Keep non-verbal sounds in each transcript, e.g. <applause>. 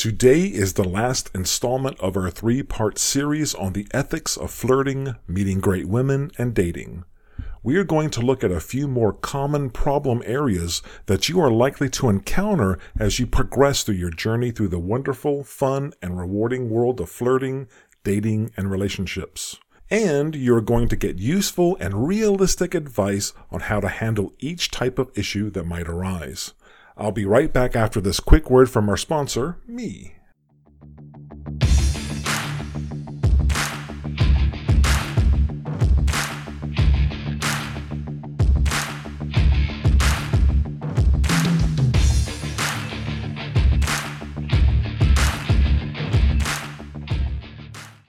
Today is the last installment of our three part series on the ethics of flirting, meeting great women, and dating. We are going to look at a few more common problem areas that you are likely to encounter as you progress through your journey through the wonderful, fun, and rewarding world of flirting, dating, and relationships. And you're going to get useful and realistic advice on how to handle each type of issue that might arise. I'll be right back after this quick word from our sponsor, me.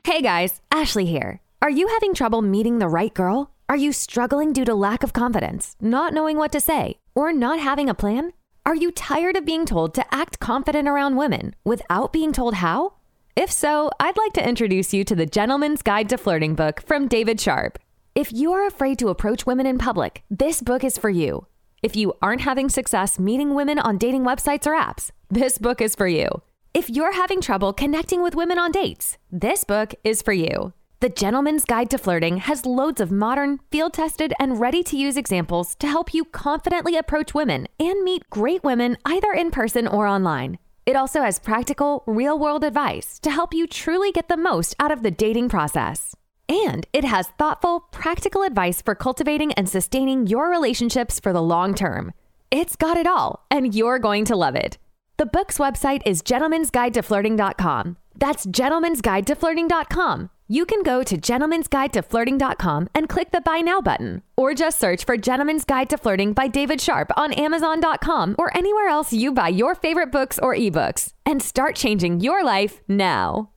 Hey guys, Ashley here. Are you having trouble meeting the right girl? Are you struggling due to lack of confidence, not knowing what to say, or not having a plan? Are you tired of being told to act confident around women without being told how? If so, I'd like to introduce you to the Gentleman's Guide to Flirting book from David Sharp. If you are afraid to approach women in public, this book is for you. If you aren't having success meeting women on dating websites or apps, this book is for you. If you're having trouble connecting with women on dates, this book is for you. The Gentleman's Guide to Flirting has loads of modern, field tested, and ready to use examples to help you confidently approach women and meet great women either in person or online. It also has practical, real world advice to help you truly get the most out of the dating process. And it has thoughtful, practical advice for cultivating and sustaining your relationships for the long term. It's got it all, and you're going to love it. The book's website is gentlemansguidetoflirting.com. That's gentlemansguidetoflirting.com. You can go to gentlemansguidetoflirting.com and click the Buy Now button, or just search for Gentleman's Guide to Flirting by David Sharp on Amazon.com or anywhere else you buy your favorite books or ebooks, and start changing your life now.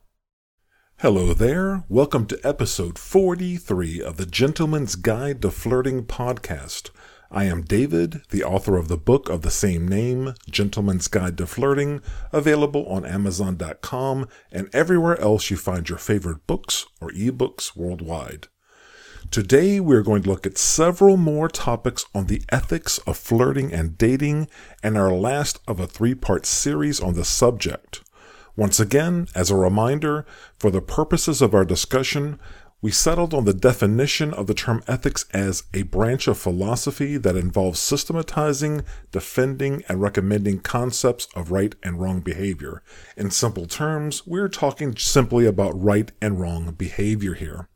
Hello there. Welcome to episode 43 of the Gentleman's Guide to Flirting podcast. I am David, the author of the book of the same name, Gentleman's Guide to Flirting, available on Amazon.com and everywhere else you find your favorite books or ebooks worldwide. Today, we're going to look at several more topics on the ethics of flirting and dating, and our last of a three part series on the subject. Once again, as a reminder, for the purposes of our discussion, we settled on the definition of the term ethics as a branch of philosophy that involves systematizing, defending, and recommending concepts of right and wrong behavior. In simple terms, we're talking simply about right and wrong behavior here.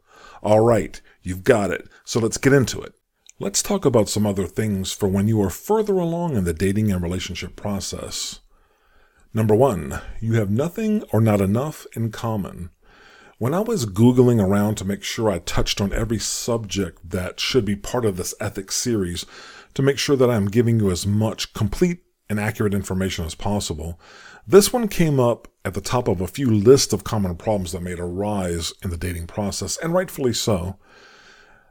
All right, you've got it, so let's get into it. Let's talk about some other things for when you are further along in the dating and relationship process. Number one, you have nothing or not enough in common. When I was Googling around to make sure I touched on every subject that should be part of this ethics series, to make sure that I'm giving you as much complete and accurate information as possible, this one came up at the top of a few lists of common problems that may arise in the dating process, and rightfully so.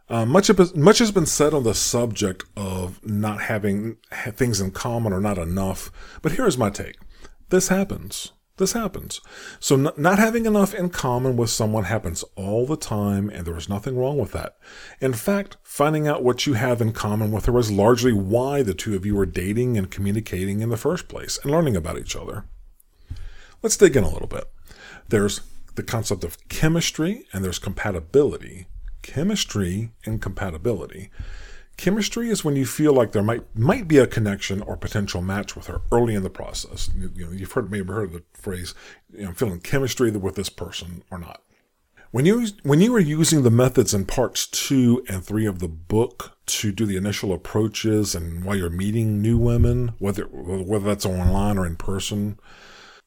Uh, much, of, much has been said on the subject of not having things in common or not enough, but here is my take. This happens. This happens. So, not having enough in common with someone happens all the time, and there is nothing wrong with that. In fact, finding out what you have in common with her is largely why the two of you are dating and communicating in the first place and learning about each other. Let's dig in a little bit. There's the concept of chemistry and there's compatibility. Chemistry and compatibility. Chemistry is when you feel like there might might be a connection or potential match with her early in the process. You, you know, you've heard maybe heard the phrase, you know, feeling chemistry with this person or not. When you when you are using the methods in parts two and three of the book to do the initial approaches and while you're meeting new women, whether whether that's online or in person,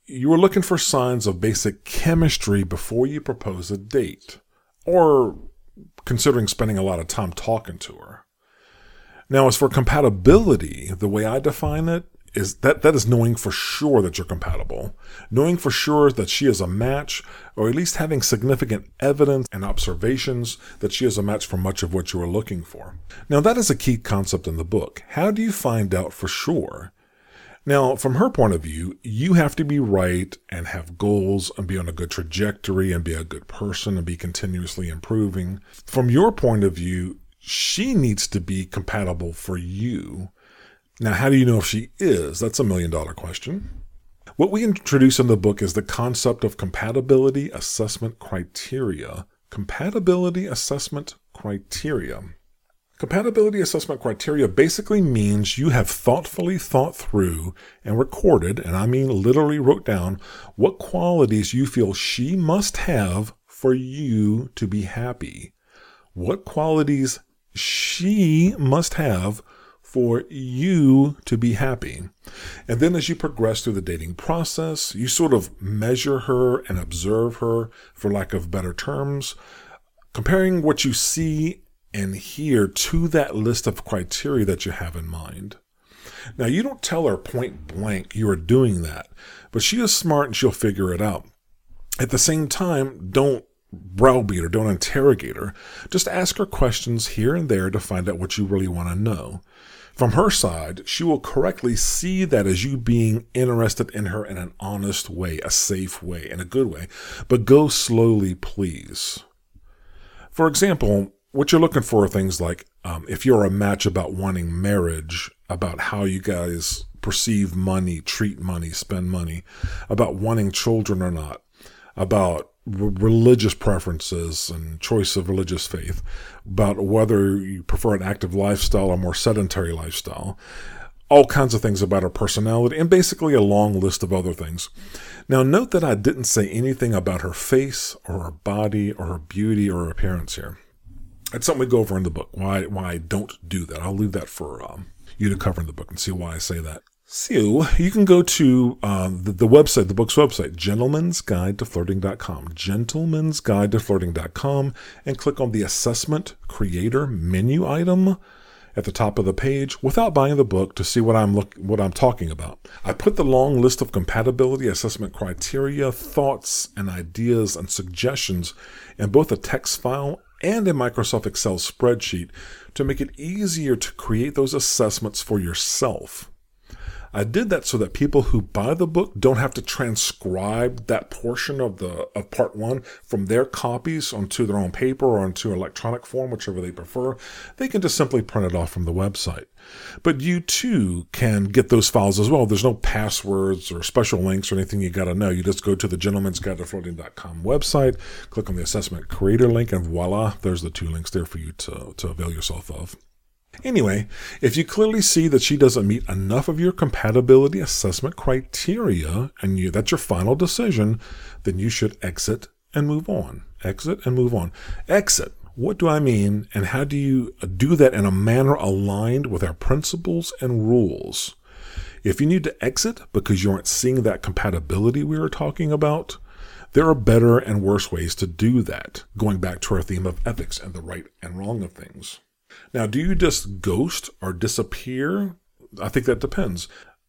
you are looking for signs of basic chemistry before you propose a date, or considering spending a lot of time talking to her. Now, as for compatibility, the way I define it is that that is knowing for sure that you're compatible, knowing for sure that she is a match, or at least having significant evidence and observations that she is a match for much of what you are looking for. Now, that is a key concept in the book. How do you find out for sure? Now, from her point of view, you have to be right and have goals and be on a good trajectory and be a good person and be continuously improving. From your point of view, she needs to be compatible for you. Now, how do you know if she is? That's a million dollar question. What we introduce in the book is the concept of compatibility assessment criteria. Compatibility assessment criteria. Compatibility assessment criteria basically means you have thoughtfully thought through and recorded, and I mean literally wrote down, what qualities you feel she must have for you to be happy. What qualities she must have for you to be happy. And then as you progress through the dating process, you sort of measure her and observe her, for lack of better terms, comparing what you see and hear to that list of criteria that you have in mind. Now, you don't tell her point blank you are doing that, but she is smart and she'll figure it out. At the same time, don't browbeat her, don't interrogate her. Just ask her questions here and there to find out what you really want to know. From her side, she will correctly see that as you being interested in her in an honest way, a safe way, in a good way, but go slowly, please. For example, what you're looking for are things like um, if you're a match about wanting marriage, about how you guys perceive money, treat money, spend money, about wanting children or not, about r- religious preferences and choice of religious faith, about whether you prefer an active lifestyle or more sedentary lifestyle, all kinds of things about her personality, and basically a long list of other things. Now, note that I didn't say anything about her face or her body or her beauty or her appearance here. It's something we go over in the book. Why why I don't do that. I'll leave that for um, you to cover in the book and see why I say that. So you can go to um, the, the, website, the book's website, gentleman's guide to flirting.com, gentleman's guide to flirting.com, and click on the assessment creator menu item at the top of the page without buying the book to see what I'm look, what I'm talking about. I put the long list of compatibility assessment criteria, thoughts and ideas and suggestions in both a text file and a Microsoft Excel spreadsheet to make it easier to create those assessments for yourself. I did that so that people who buy the book don't have to transcribe that portion of the of part one from their copies onto their own paper or onto electronic form, whichever they prefer. They can just simply print it off from the website. But you too can get those files as well. There's no passwords or special links or anything you got to know. You just go to the gentleman's guide to flirting.com website, click on the assessment creator link, and voila, there's the two links there for you to, to avail yourself of. Anyway, if you clearly see that she doesn't meet enough of your compatibility assessment criteria and you, that's your final decision, then you should exit and move on. Exit and move on. Exit. What do I mean and how do you do that in a manner aligned with our principles and rules? If you need to exit because you aren't seeing that compatibility we were talking about, there are better and worse ways to do that, going back to our theme of ethics and the right and wrong of things. Now, do you just ghost or disappear? I think that depends.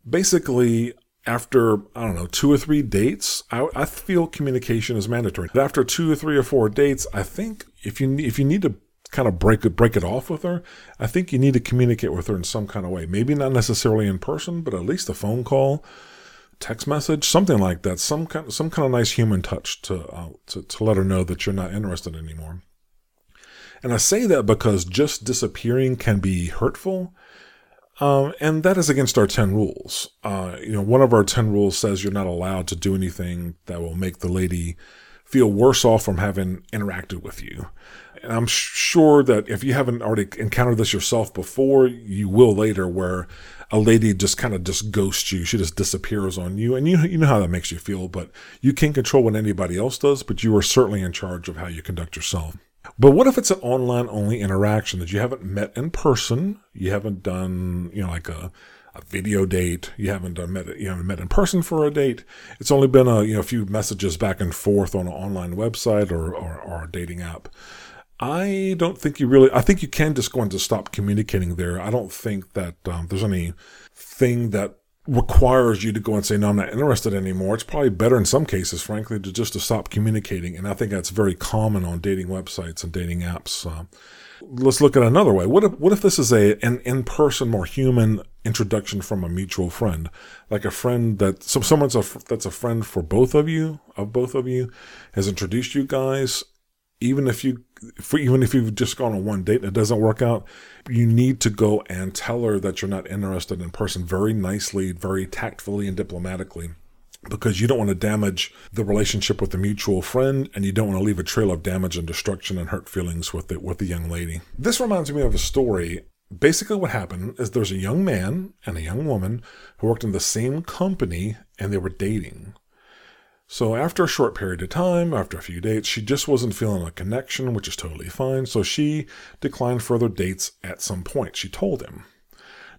Basically, after I don't know two or three dates, I, I, feel communication is mandatory. But after two or three or four dates, I think if you if you need to kind of break it break it off with her, I think you need to communicate with her in some kind of way. Maybe not necessarily in person, but at least a phone call, text message, something like that. Some kind some kind of nice human touch to uh, to to let her know that you're not interested anymore. And I say that because just disappearing can be hurtful. Um, and that is against our 10 rules. Uh, you know, one of our 10 rules says you're not allowed to do anything that will make the lady feel worse off from having interacted with you. And I'm sure that if you haven't already encountered this yourself before, you will later, where a lady just kind of just ghosts you. She just disappears on you. And you, you know how that makes you feel, but you can't control what anybody else does, but you are certainly in charge of how you conduct yourself. But what if it's an online only interaction that you haven't met in person? You haven't done, you know, like a, a video date. You haven't done met, you haven't met in person for a date. It's only been a, you know, a few messages back and forth on an online website or, or, or a dating app. I don't think you really, I think you can just go into stop communicating there. I don't think that um, there's any thing that requires you to go and say, no, I'm not interested anymore. It's probably better in some cases, frankly, to just to stop communicating. And I think that's very common on dating websites and dating apps. Uh, let's look at another way. What if, what if this is a, an in-person, more human introduction from a mutual friend? Like a friend that, so someone's a, that's a friend for both of you, of both of you, has introduced you guys even if you for even if you've just gone on one date and it doesn't work out, you need to go and tell her that you're not interested in person very nicely, very tactfully and diplomatically. because you don't want to damage the relationship with the mutual friend and you don't want to leave a trail of damage and destruction and hurt feelings with the, with the young lady. This reminds me of a story. Basically, what happened is there's a young man and a young woman who worked in the same company and they were dating. So after a short period of time, after a few dates, she just wasn't feeling a connection, which is totally fine. So she declined further dates at some point. She told him.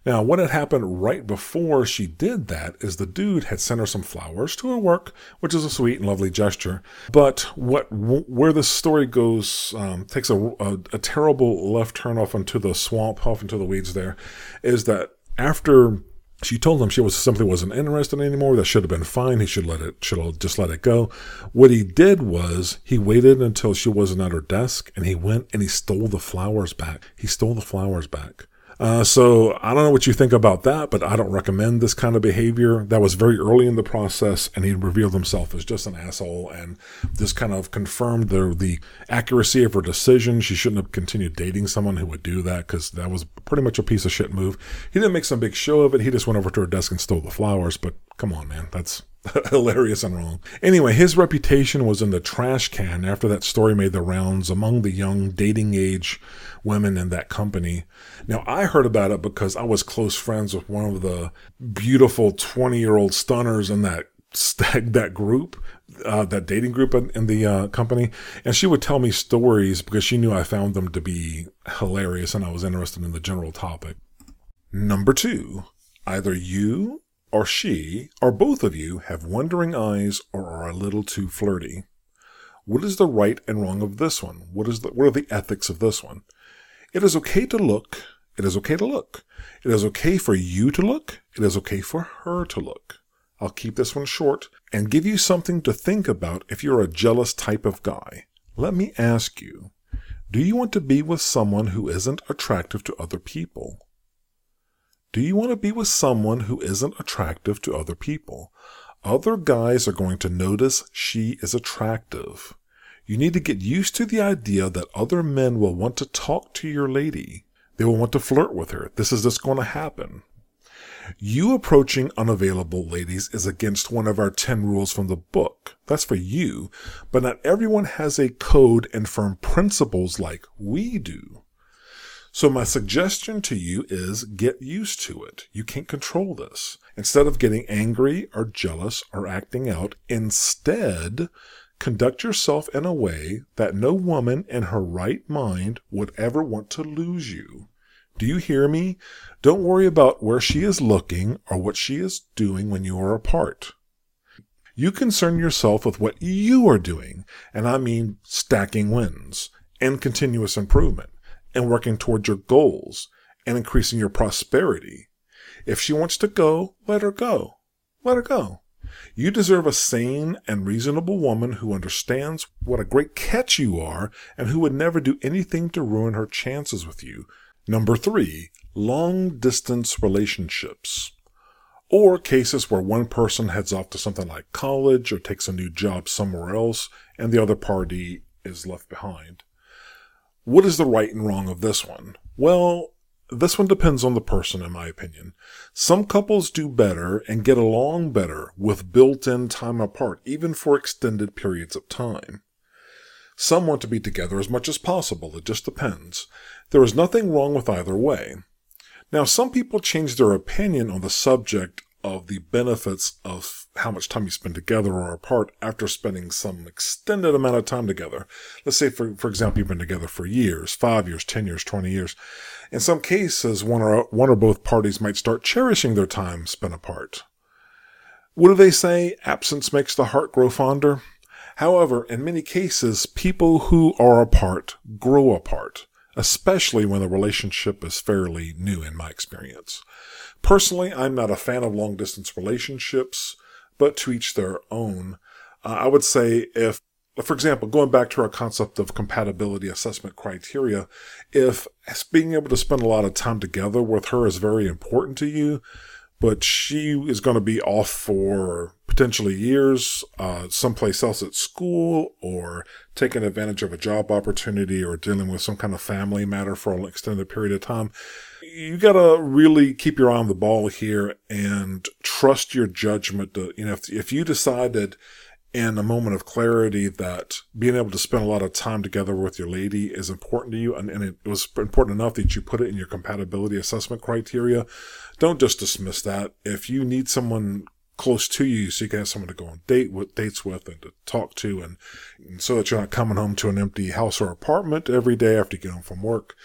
Now, what had happened right before she did that is the dude had sent her some flowers to her work, which is a sweet and lovely gesture. But what where the story goes um, takes a, a, a terrible left turn off into the swamp, off into the weeds. There is that after she told him she was simply wasn't interested anymore. That should have been fine. He should let it should have just let it go. What he did was he waited until she wasn't at her desk and he went and he stole the flowers back. He stole the flowers back. Uh, so I don't know what you think about that, but I don't recommend this kind of behavior. That was very early in the process, and he revealed himself as just an asshole, and this kind of confirmed the the accuracy of her decision. She shouldn't have continued dating someone who would do that because that was pretty much a piece of shit move. He didn't make some big show of it. He just went over to her desk and stole the flowers. But come on, man, that's <laughs> hilarious and wrong. Anyway, his reputation was in the trash can after that story made the rounds among the young dating age women in that company. Now, I heard about it because I was close friends with one of the beautiful 20 year old stunners in that <laughs> that group, uh, that dating group in, in the uh, company, and she would tell me stories because she knew I found them to be hilarious and I was interested in the general topic. Number two, either you or she or both of you have wondering eyes or are a little too flirty. What is the right and wrong of this one? What is the, what are the ethics of this one? It is okay to look. It is okay to look. It is okay for you to look. It is okay for her to look. I'll keep this one short and give you something to think about if you're a jealous type of guy. Let me ask you, do you want to be with someone who isn't attractive to other people? Do you want to be with someone who isn't attractive to other people? Other guys are going to notice she is attractive. You need to get used to the idea that other men will want to talk to your lady. They will want to flirt with her. This is just going to happen. You approaching unavailable ladies is against one of our 10 rules from the book. That's for you, but not everyone has a code and firm principles like we do. So my suggestion to you is get used to it. You can't control this. Instead of getting angry or jealous or acting out, instead, Conduct yourself in a way that no woman in her right mind would ever want to lose you. Do you hear me? Don't worry about where she is looking or what she is doing when you are apart. You concern yourself with what you are doing, and I mean stacking wins and continuous improvement and working towards your goals and increasing your prosperity. If she wants to go, let her go. Let her go. You deserve a sane and reasonable woman who understands what a great catch you are and who would never do anything to ruin her chances with you. Number three, long distance relationships. Or cases where one person heads off to something like college or takes a new job somewhere else and the other party is left behind. What is the right and wrong of this one? Well, this one depends on the person, in my opinion. Some couples do better and get along better with built in time apart, even for extended periods of time. Some want to be together as much as possible. It just depends. There is nothing wrong with either way. Now, some people change their opinion on the subject of the benefits of how much time you spend together or apart after spending some extended amount of time together. Let's say, for, for example, you've been together for years, five years, 10 years, 20 years. In some cases, one or, one or both parties might start cherishing their time spent apart. What do they say? Absence makes the heart grow fonder. However, in many cases, people who are apart grow apart, especially when the relationship is fairly new in my experience. Personally, I'm not a fan of long distance relationships, but to each their own. Uh, I would say if for example, going back to our concept of compatibility assessment criteria, if being able to spend a lot of time together with her is very important to you, but she is going to be off for potentially years, uh, someplace else at school, or taking advantage of a job opportunity, or dealing with some kind of family matter for an extended period of time. You got to really keep your eye on the ball here and trust your judgment. To, you know, if, if you decided in a moment of clarity that being able to spend a lot of time together with your lady is important to you and, and, it was important enough that you put it in your compatibility assessment criteria. Don't just dismiss that. If you need someone close to you so you can have someone to go on date with dates with and to talk to and, and so that you're not coming home to an empty house or apartment every day after you get home from work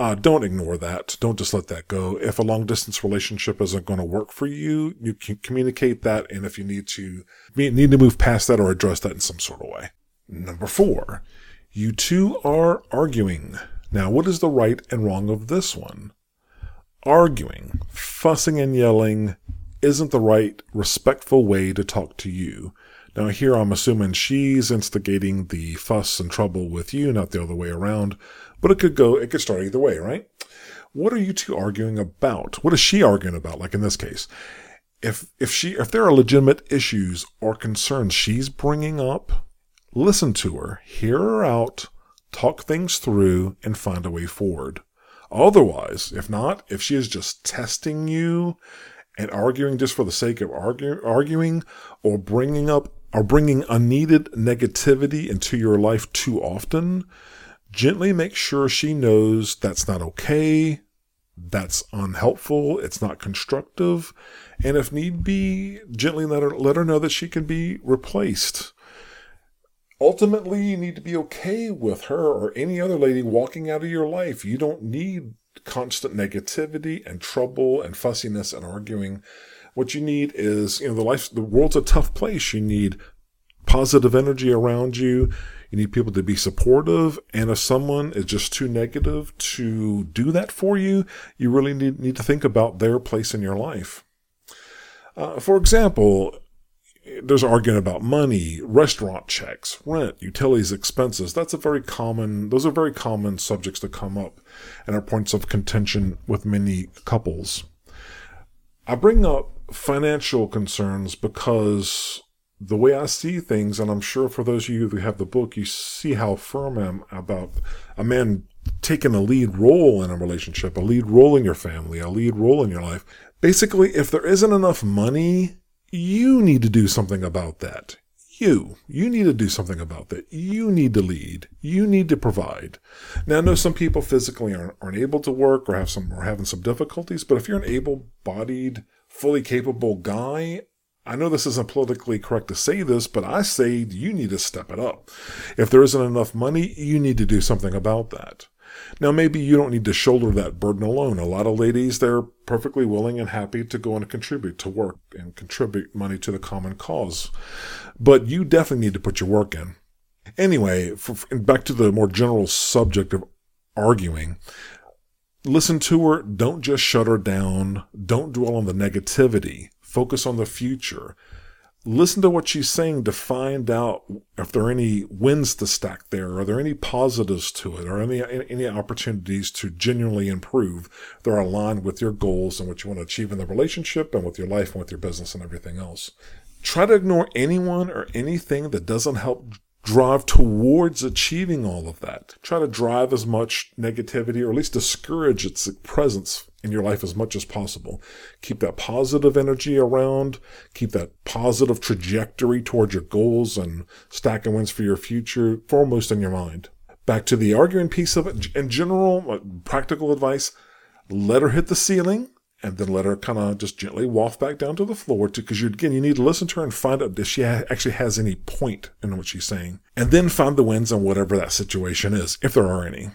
uh, don't ignore that. Don't just let that go. If a long distance relationship isn't going to work for you, you can communicate that. And if you need to need to move past that or address that in some sort of way. Number four, you two are arguing. Now, what is the right and wrong of this one? Arguing, fussing and yelling isn't the right, respectful way to talk to you. Now, here I'm assuming she's instigating the fuss and trouble with you, not the other way around. But it could go, it could start either way, right? What are you two arguing about? What is she arguing about? Like in this case, if, if she, if there are legitimate issues or concerns she's bringing up, listen to her, hear her out, talk things through, and find a way forward. Otherwise, if not, if she is just testing you and arguing just for the sake of argue, arguing or bringing up or bringing unneeded negativity into your life too often, gently make sure she knows that's not okay, that's unhelpful, it's not constructive, and if need be, gently let her let her know that she can be replaced. Ultimately, you need to be okay with her or any other lady walking out of your life. You don't need constant negativity and trouble and fussiness and arguing. What you need is, you know, the life, the world's a tough place. You need positive energy around you. You need people to be supportive. And if someone is just too negative to do that for you, you really need, need to think about their place in your life. Uh, for example, there's arguing about money, restaurant checks, rent, utilities, expenses. That's a very common, those are very common subjects that come up and are points of contention with many couples. I bring up financial concerns because the way I see things, and I'm sure for those of you who have the book, you see how firm I am about a man taking a lead role in a relationship, a lead role in your family, a lead role in your life. Basically, if there isn't enough money, you need to do something about that. You, you need to do something about that. You need to lead. You need to provide. Now, I know some people physically aren't, aren't able to work or have some, or having some difficulties, but if you're an able bodied, fully capable guy, I know this isn't politically correct to say this, but I say you need to step it up. If there isn't enough money, you need to do something about that. Now, maybe you don't need to shoulder that burden alone. A lot of ladies, they're perfectly willing and happy to go and contribute to work and contribute money to the common cause. But you definitely need to put your work in. Anyway, for, back to the more general subject of arguing. Listen to her. Don't just shut her down. Don't dwell on the negativity focus on the future. Listen to what she's saying to find out if there are any wins to stack there. Are there any positives to it? Or any, any opportunities to genuinely improve that are aligned with your goals and what you want to achieve in the relationship and with your life and with your business and everything else? Try to ignore anyone or anything that doesn't help drive towards achieving all of that. Try to drive as much negativity or at least discourage its presence in your life as much as possible. Keep that positive energy around, keep that positive trajectory towards your goals and stacking wins for your future foremost in your mind. Back to the arguing piece of it, in general, uh, practical advice, let her hit the ceiling and then let her kind of just gently waft back down to the floor because you again you need to listen to her and find out if she ha- actually has any point in what she's saying and then find the wins in whatever that situation is if there are any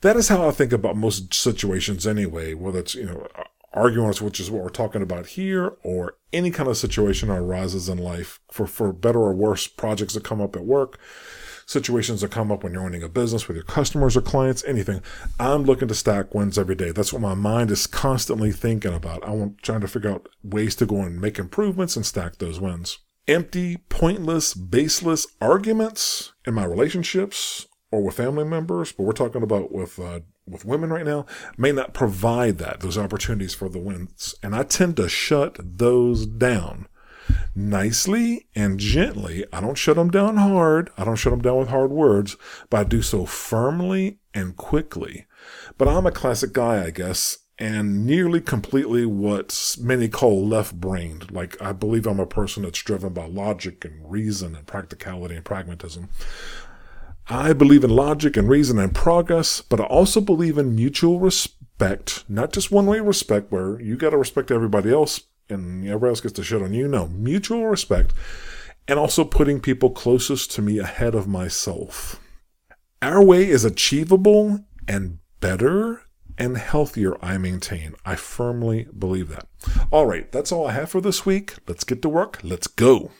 that is how i think about most situations anyway whether it's you know arguments which is what we're talking about here or any kind of situation that arises in life for for better or worse projects that come up at work situations that come up when you're owning a business with your customers or clients, anything. I'm looking to stack wins every day. That's what my mind is constantly thinking about. I want trying to figure out ways to go and make improvements and stack those wins. Empty, pointless, baseless arguments in my relationships or with family members, but we're talking about with uh, with women right now may not provide that, those opportunities for the wins. And I tend to shut those down nicely and gently. I don't shut them down hard. I don't shut them down with hard words, but I do so firmly and quickly. But I'm a classic guy, I guess, and nearly completely what many call left brained. Like, I believe I'm a person that's driven by logic and reason and practicality and pragmatism. I believe in logic and reason and progress, but I also believe in mutual respect, not just one way respect where you got to respect everybody else and everybody else gets to shit on you. No, mutual respect and also putting people closest to me ahead of myself. Our way is achievable and better and healthier, I maintain. I firmly believe that. All right, that's all I have for this week. Let's get to work. Let's go.